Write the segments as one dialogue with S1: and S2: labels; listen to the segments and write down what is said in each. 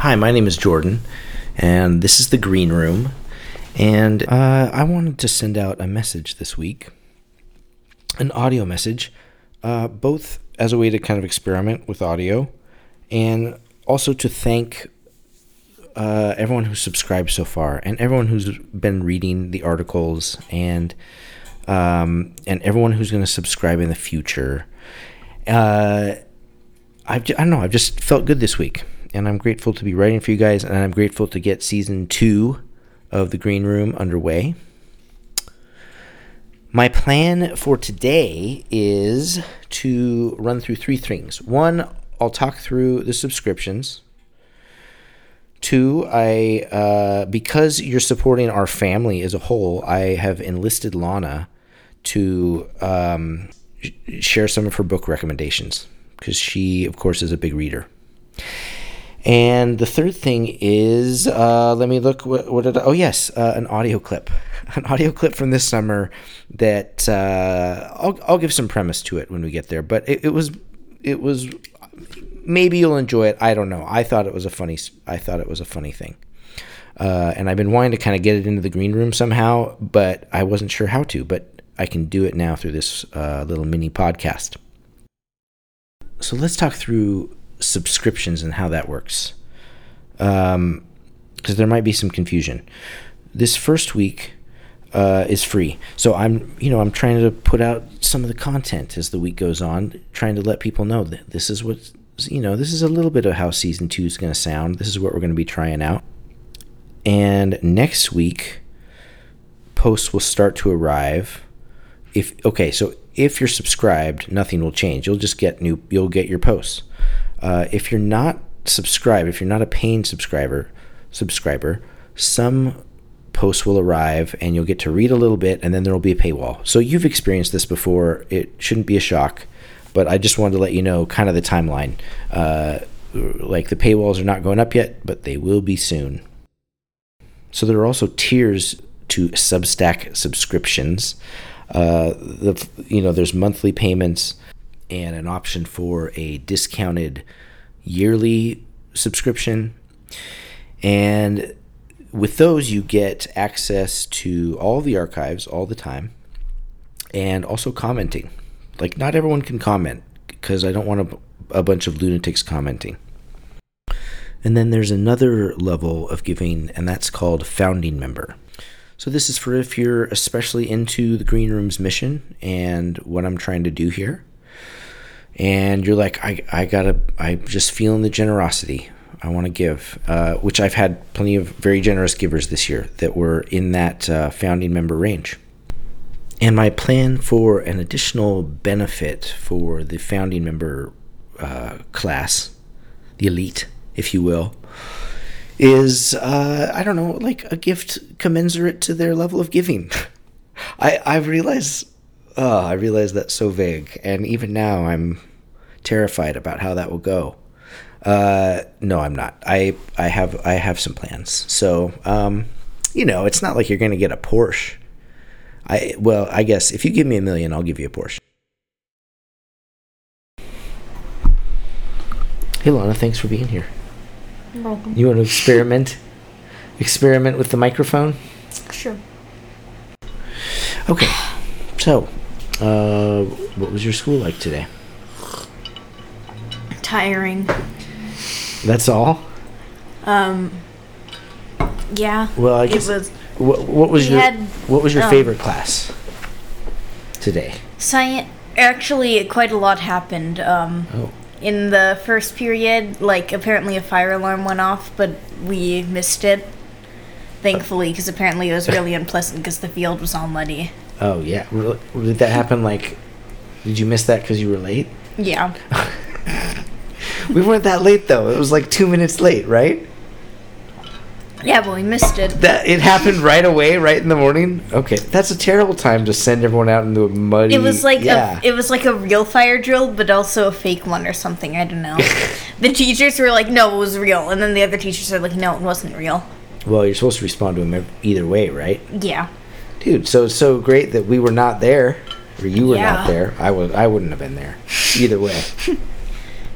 S1: Hi, my name is Jordan, and this is the Green Room. And uh, I wanted to send out a message this week, an audio message, uh, both as a way to kind of experiment with audio and also to thank uh, everyone who's subscribed so far and everyone who's been reading the articles and um, and everyone who's going to subscribe in the future. Uh, I've, I don't know. I've just felt good this week, and I'm grateful to be writing for you guys, and I'm grateful to get season two of the Green Room underway. My plan for today is to run through three things. One, I'll talk through the subscriptions. Two, I uh, because you're supporting our family as a whole, I have enlisted Lana to um, sh- share some of her book recommendations because she, of course, is a big reader. And the third thing is, uh, let me look. What, what did I, oh yes, uh, an audio clip, an audio clip from this summer that uh, I'll I'll give some premise to it when we get there. But it, it was it was maybe you'll enjoy it. I don't know. I thought it was a funny. I thought it was a funny thing. Uh, and I've been wanting to kind of get it into the green room somehow, but I wasn't sure how to. But I can do it now through this uh, little mini podcast. So let's talk through subscriptions and how that works. Um, because there might be some confusion. This first week uh, is free, so I'm you know I'm trying to put out some of the content as the week goes on, trying to let people know that this is what you know this is a little bit of how season two is going to sound. This is what we're going to be trying out, and next week posts will start to arrive. If okay, so if you're subscribed, nothing will change. You'll just get new. You'll get your posts. Uh, if you're not subscribed, if you're not a paying subscriber, subscriber, some posts will arrive and you'll get to read a little bit, and then there will be a paywall. So you've experienced this before. It shouldn't be a shock, but I just wanted to let you know kind of the timeline. Uh, like the paywalls are not going up yet, but they will be soon. So there are also tiers to Substack subscriptions. Uh, the you know there's monthly payments and an option for a discounted yearly subscription. And with those, you get access to all the archives all the time and also commenting. Like, not everyone can comment because I don't want a, a bunch of lunatics commenting. And then there's another level of giving, and that's called founding member. So, this is for if you're especially into the Green Room's mission and what I'm trying to do here and you're like, I, I gotta, I'm just feeling the generosity. I want to give, uh, which I've had plenty of very generous givers this year that were in that uh, founding member range. And my plan for an additional benefit for the founding member uh, class, the elite, if you will, is uh, I don't know, like a gift commensurate to their level of giving. I I realize oh, I realize that's so vague, and even now I'm terrified about how that will go. Uh, no, I'm not. I I have I have some plans. So, um, you know, it's not like you're going to get a Porsche. I well, I guess if you give me a million, I'll give you a Porsche. Hey, Lana, thanks for being here.
S2: You're welcome.
S1: You want to experiment? experiment with the microphone?
S2: Sure.
S1: Okay. So, uh, what was your school like today?
S2: Tiring.
S1: That's all.
S2: Um. Yeah.
S1: Well, I
S2: it
S1: guess.
S2: was
S1: What, what was your
S2: had,
S1: What was your
S2: um,
S1: favorite class today?
S2: science. Actually, quite a lot happened. Um.
S1: Oh,
S2: In the first period, like apparently a fire alarm went off, but we missed it. Thankfully, because apparently it was really unpleasant because the field was all muddy.
S1: Oh yeah. Did that happen? Like, did you miss that because you were late?
S2: Yeah.
S1: We weren't that late though. It was like two minutes late, right?
S2: Yeah, but we missed it.
S1: That it happened right away, right in the morning. Okay, that's a terrible time to send everyone out into a muddy.
S2: It was like
S1: yeah.
S2: a it was like a real fire drill, but also a fake one or something. I don't know. the teachers were like, "No, it was real," and then the other teachers are like, "No, it wasn't real."
S1: well, you're supposed to respond to them either way, right?
S2: Yeah.
S1: Dude, so it's so great that we were not there, or you were not there. I was. I wouldn't have been there. Either way.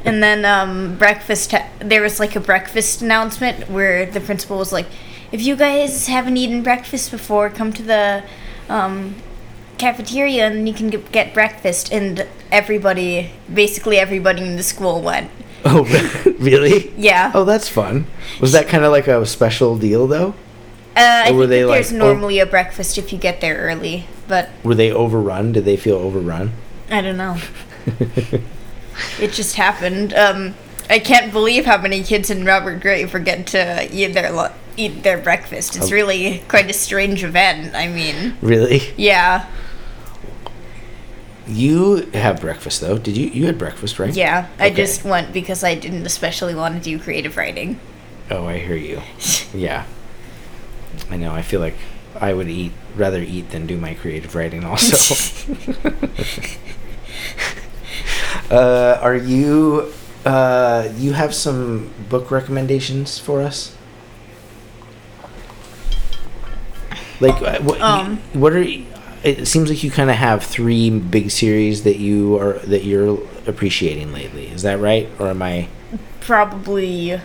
S2: And then um, breakfast ha- there was like a breakfast announcement where the principal was like, "If you guys haven't eaten breakfast before, come to the um, cafeteria and you can get, get breakfast." And everybody, basically everybody in the school went.
S1: Oh, really?
S2: Yeah.
S1: Oh, that's fun. Was that kind of like a special deal though?
S2: Uh, I
S1: were
S2: think
S1: they
S2: that there's
S1: like, oh-
S2: normally a breakfast if you get there early, but
S1: Were they overrun? Did they feel overrun?
S2: I don't know. it just happened. Um, I can't believe how many kids in Robert Gray forget to eat their lo- eat their breakfast. It's
S1: Oh.
S2: really quite a strange event. I mean,
S1: Really?
S2: yeah,
S1: You have breakfast though. Did you? You had breakfast, right?
S2: yeah. I just went because I didn't especially want to do creative writing.
S1: Oh, I hear you. Yeah. I know. I feel like I would eat rather eat than do my creative writing. Also. uh, are you? Uh, you have some book recommendations for us? Like uh, what?
S2: Um.
S1: what are? It seems like you kind of have three big series that you are that you're appreciating lately. Is that right, or am I?
S2: Probably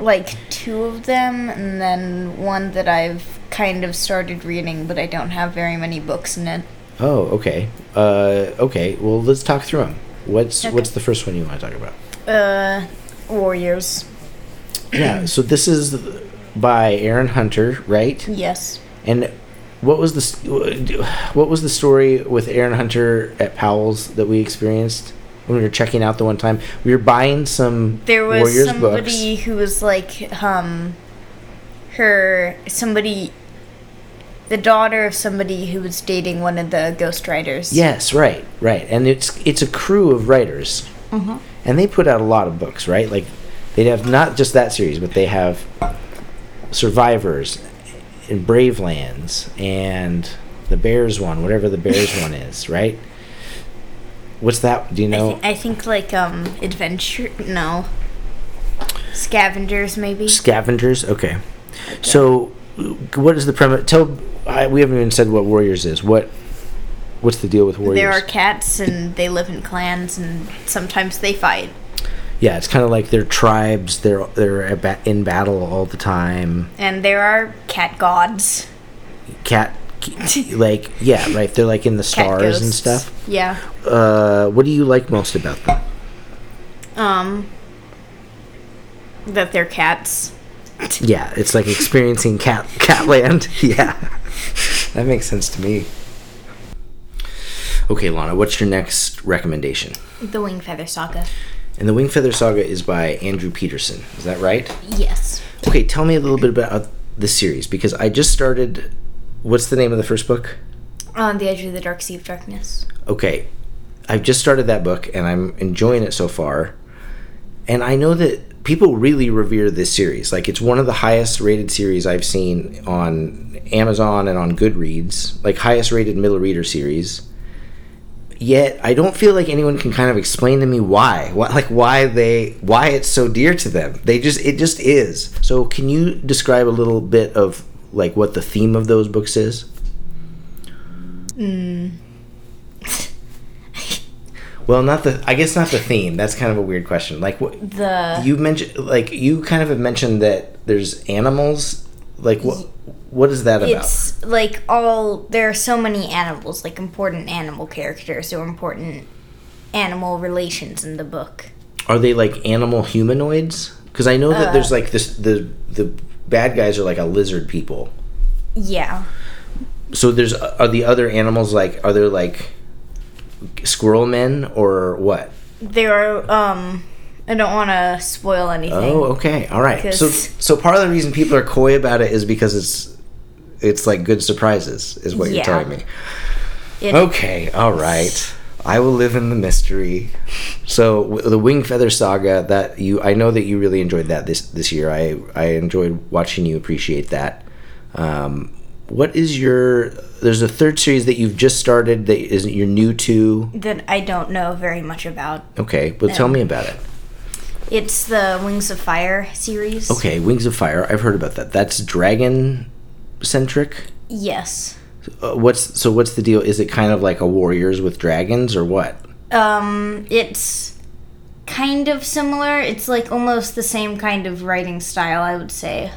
S2: like two of them, and then one that I've kind of started reading, but I don't have very many books in it.
S1: Oh, okay. Uh, okay. Well, let's talk through them. What's
S2: Okay.
S1: what's the first one you want to talk about?
S2: Uh, Warriors.
S1: yeah. So this is by Erin Hunter, right?
S2: Yes.
S1: And what was the what was the story with Erin Hunter at Powell's that we experienced when we were checking out the one time? We were buying some
S2: There was
S1: Warriors
S2: somebody
S1: books.
S2: who was like, um, her somebody, the daughter of somebody who was dating one of the Ghost writers.
S1: Yes, right, right. And it's it's a crew of writers.
S2: Mhm.
S1: And they put out a lot of books, right? Like they have not just that series, but they have Survivors and Brave Lands and the Bears one, whatever the Bears one is, right? What's that? Do you
S2: I,
S1: know?
S2: I think like um adventure. No. Scavengers maybe.
S1: Scavengers. Okay. So, what is the premise? Tell. I, we haven't even said what Warriors is. What? What's the deal with Warriors?
S2: There are cats and they live in clans and sometimes they fight.
S1: yeah, it's kind of like they're tribes. They're they're in battle all the time.
S2: And there are cat gods.
S1: Cat, like yeah, right. They're like in the stars and stuff.
S2: Yeah.
S1: Uh, what do you like most about them?
S2: Um. That they're cats.
S1: Yeah, it's like experiencing cat Catland. Yeah, that makes sense to me. Okay, Lana, what's your next recommendation?
S2: The Wing Feather Saga.
S1: And the Wing Feather Saga is by Andrew Peterson. Is that right?
S2: Yes.
S1: Okay, tell me a little bit about the series because I just started. What's the name of the first book?
S2: On the edge of the dark sea of darkness.
S1: Okay, I've just started that book and I'm enjoying it so far. And I know that people really revere this series. Like, it's one of the highest rated series I've seen on Amazon and on Goodreads, like, highest rated middle reader series. Yet, I don't feel like anyone can kind of explain to me why. Why like, why they, why it's so dear to them. They just, it just is. So, can you describe a little bit of, like, what the theme of those books is? Well, not the. I guess not the theme. That's kind of a weird question. Like what
S2: The
S1: you mentioned, like you kind of have mentioned that there's animals. Like what? What is that about?
S2: it's like all there are so many animals, like important animal characters or important animal relations in the book.
S1: Are they like animal humanoids? Because I know that
S2: Uh.
S1: there's like this. The the bad guys are like a lizard people.
S2: Yeah.
S1: So there's are the other animals like are there like squirrel men or what?
S2: There are um I don't want to spoil anything.
S1: Oh, okay, all right. So so part of the reason people are coy about it is because it's it's like good surprises, is what you're
S2: Yeah.
S1: telling me.
S2: It-
S1: Okay, all right. I will live in the mystery. So the Wing Feather Saga that you I know that you really enjoyed that this this year. I I enjoyed watching you appreciate that. Um, what is your there's a third series that you've just started that isn't you're new to.
S2: that I don't know very much about.
S1: Okay, but tell me about it.
S2: It's the Wings of Fire series.
S1: Okay, Wings of Fire. I've heard about that. That's dragon centric.
S2: Yes.
S1: Uh, what's so? What's the deal? Is it kind of like a warriors with dragons or what?
S2: Um, it's kind of similar. It's like almost the same kind of writing style, I would say.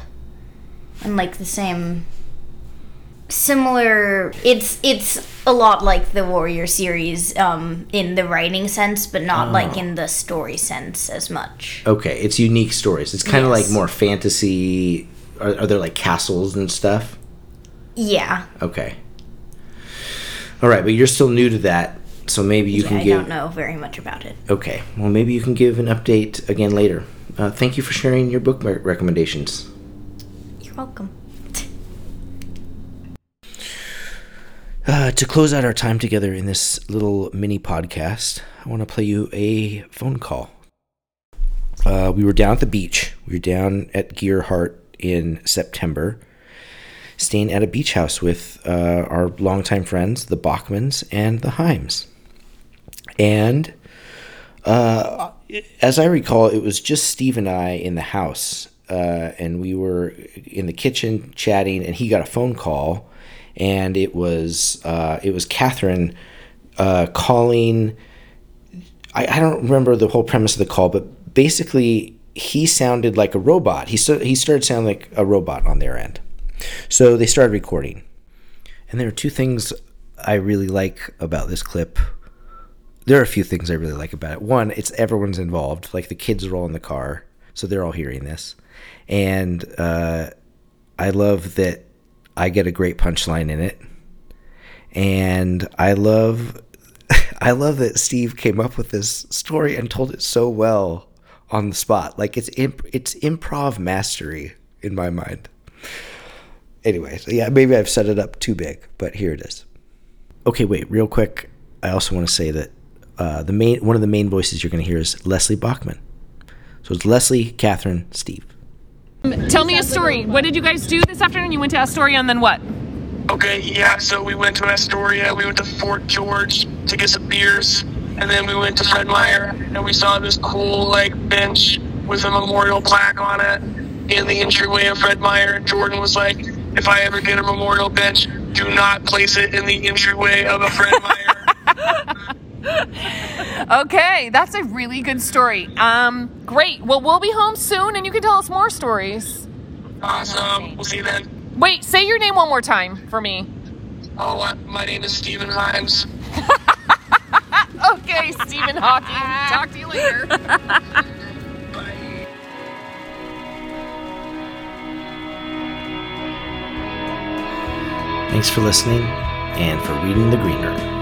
S2: And like the same similar it's it's a lot like the warrior series um in the writing sense but not like in the story sense as much
S1: Okay, it's unique stories. It's kind of
S2: Yes.
S1: like more fantasy. Are, are there like castles and stuff?
S2: Yeah
S1: Okay. All right, but you're still new to that, so maybe you
S2: yeah
S1: can
S2: i
S1: give.
S2: don't know very much about it
S1: Okay, well maybe you can give an update again later. Uh, thank you for sharing your book recommendations.
S2: you're welcome
S1: Uh, to close out our time together in this little mini podcast, I want to play you a phone call. Uh, we were down at the beach. We were down at Gearhart in September, staying at a beach house with uh, our longtime friends, the Bachmans and the Heims. And uh, as I recall, it was just Steve and I in the house, uh, and we were in the kitchen chatting, and he got a phone call, and it was uh, it was Catherine uh, calling. I, I don't remember the whole premise of the call, but basically he sounded like a robot. He he started sounding like a robot on their end, so they started recording. And there are two things I really like about this clip there are a few things I really like about it. One, it's everyone's involved. Like the kids are all in the car, so they're all hearing this, and uh, I love that I get a great punchline in it, and I love, I love that Steve came up with this story and told it so well on the spot. Like it's imp- it's improv mastery in my mind. Anyway, so yeah, maybe I've set it up too big, but here it is. Okay, wait, real quick. I also want to say that uh, the main one of the main voices you're going to hear is Leslie Bachman. So it's Leslie, Catherine, Steve.
S3: Tell me a story. What did you guys do this afternoon? You went to Astoria and then what?
S4: Okay, yeah, so we went to Astoria, we went to Fort George to get some beers, and then we went to Fred Meyer, and we saw this cool, like, bench with a memorial plaque on it in the entryway of Fred Meyer, and Jordan was like, if I ever get a memorial bench, do not place it in the entryway of a Fred Meyer.
S3: Okay, that's a really good story. Um, great. Well, we'll be home soon and you can tell us more stories.
S4: awesome, we'll see you then.
S3: Wait, say your name one more time for me.
S4: Oh, uh, my name is Stephen Himes.
S3: Okay, Stephen Hawking. Talk to you later.
S1: Thanks for listening and for reading The Greener.